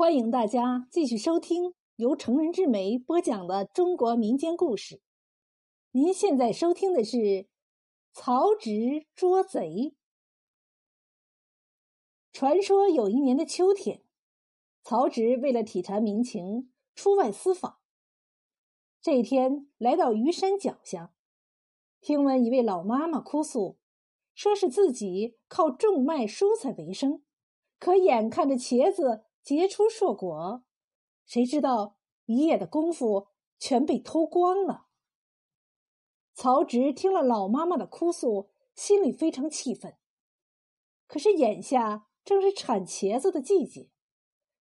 欢迎大家继续收听由成人之美播讲的中国民间故事。您现在收听的是《曹植捉贼》。传说有一年的秋天，曹植为了体察民情，出外私访。这一天来到虞山脚下，听闻一位老妈妈哭诉，说是自己靠种麦蔬菜为生，可眼看着茄子。结出硕果，谁知道一夜的功夫全被偷光了。曹植听了老妈妈的哭诉，心里非常气愤。可是眼下正是产茄子的季节，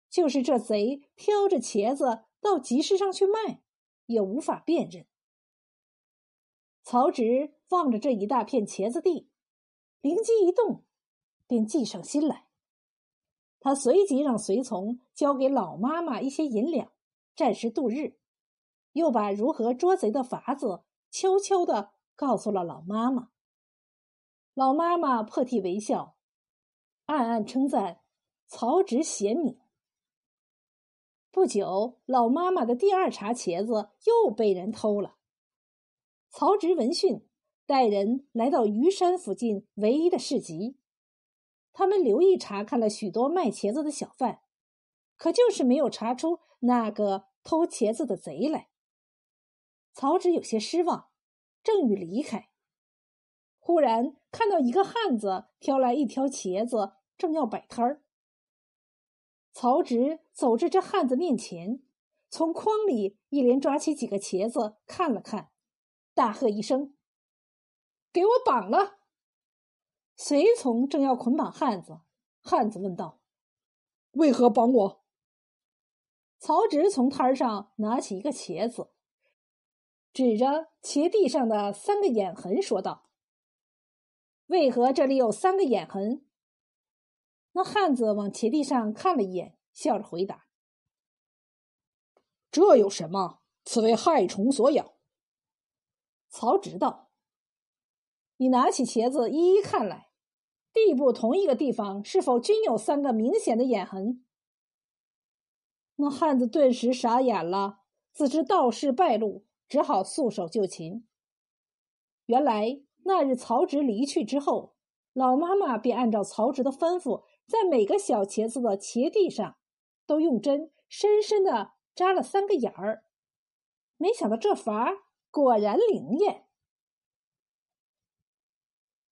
就是这贼挑着茄子到集市上去卖，也无法辨认。曹植望着这一大片茄子地，灵机一动，便计上心来。他随即让随从交给老妈妈一些银两，暂时度日，又把如何捉贼的法子悄悄的告诉了老妈妈。老妈妈破涕为笑，暗暗称赞曹植贤明。不久，老妈妈的第二茬茄子又被人偷了。曹植闻讯，带人来到虞山附近唯一的市集。他们留意查看了许多卖茄子的小贩，可就是没有查出那个偷茄子的贼来。曹植有些失望，正欲离开，忽然看到一个汉子挑来一条茄子，正要摆摊儿。曹植走至这汉子面前，从筐里一连抓起几个茄子看了看，大喝一声：“给我绑了！”随从正要捆绑汉子，汉子问道：“为何绑我？”曹植从摊上拿起一个茄子，指着茄地上的三个眼痕说道：“为何这里有三个眼痕？”那汉子往茄地上看了一眼，笑着回答：“这有什么？此为害虫所咬。”曹植道：“你拿起茄子一一看来。”地部同一个地方是否均有三个明显的眼痕？那汉子顿时傻眼了，自知道事败露，只好束手就擒。原来那日曹植离去之后，老妈妈便按照曹植的吩咐，在每个小茄子的茄蒂上，都用针深深的扎了三个眼儿。没想到这法儿果然灵验。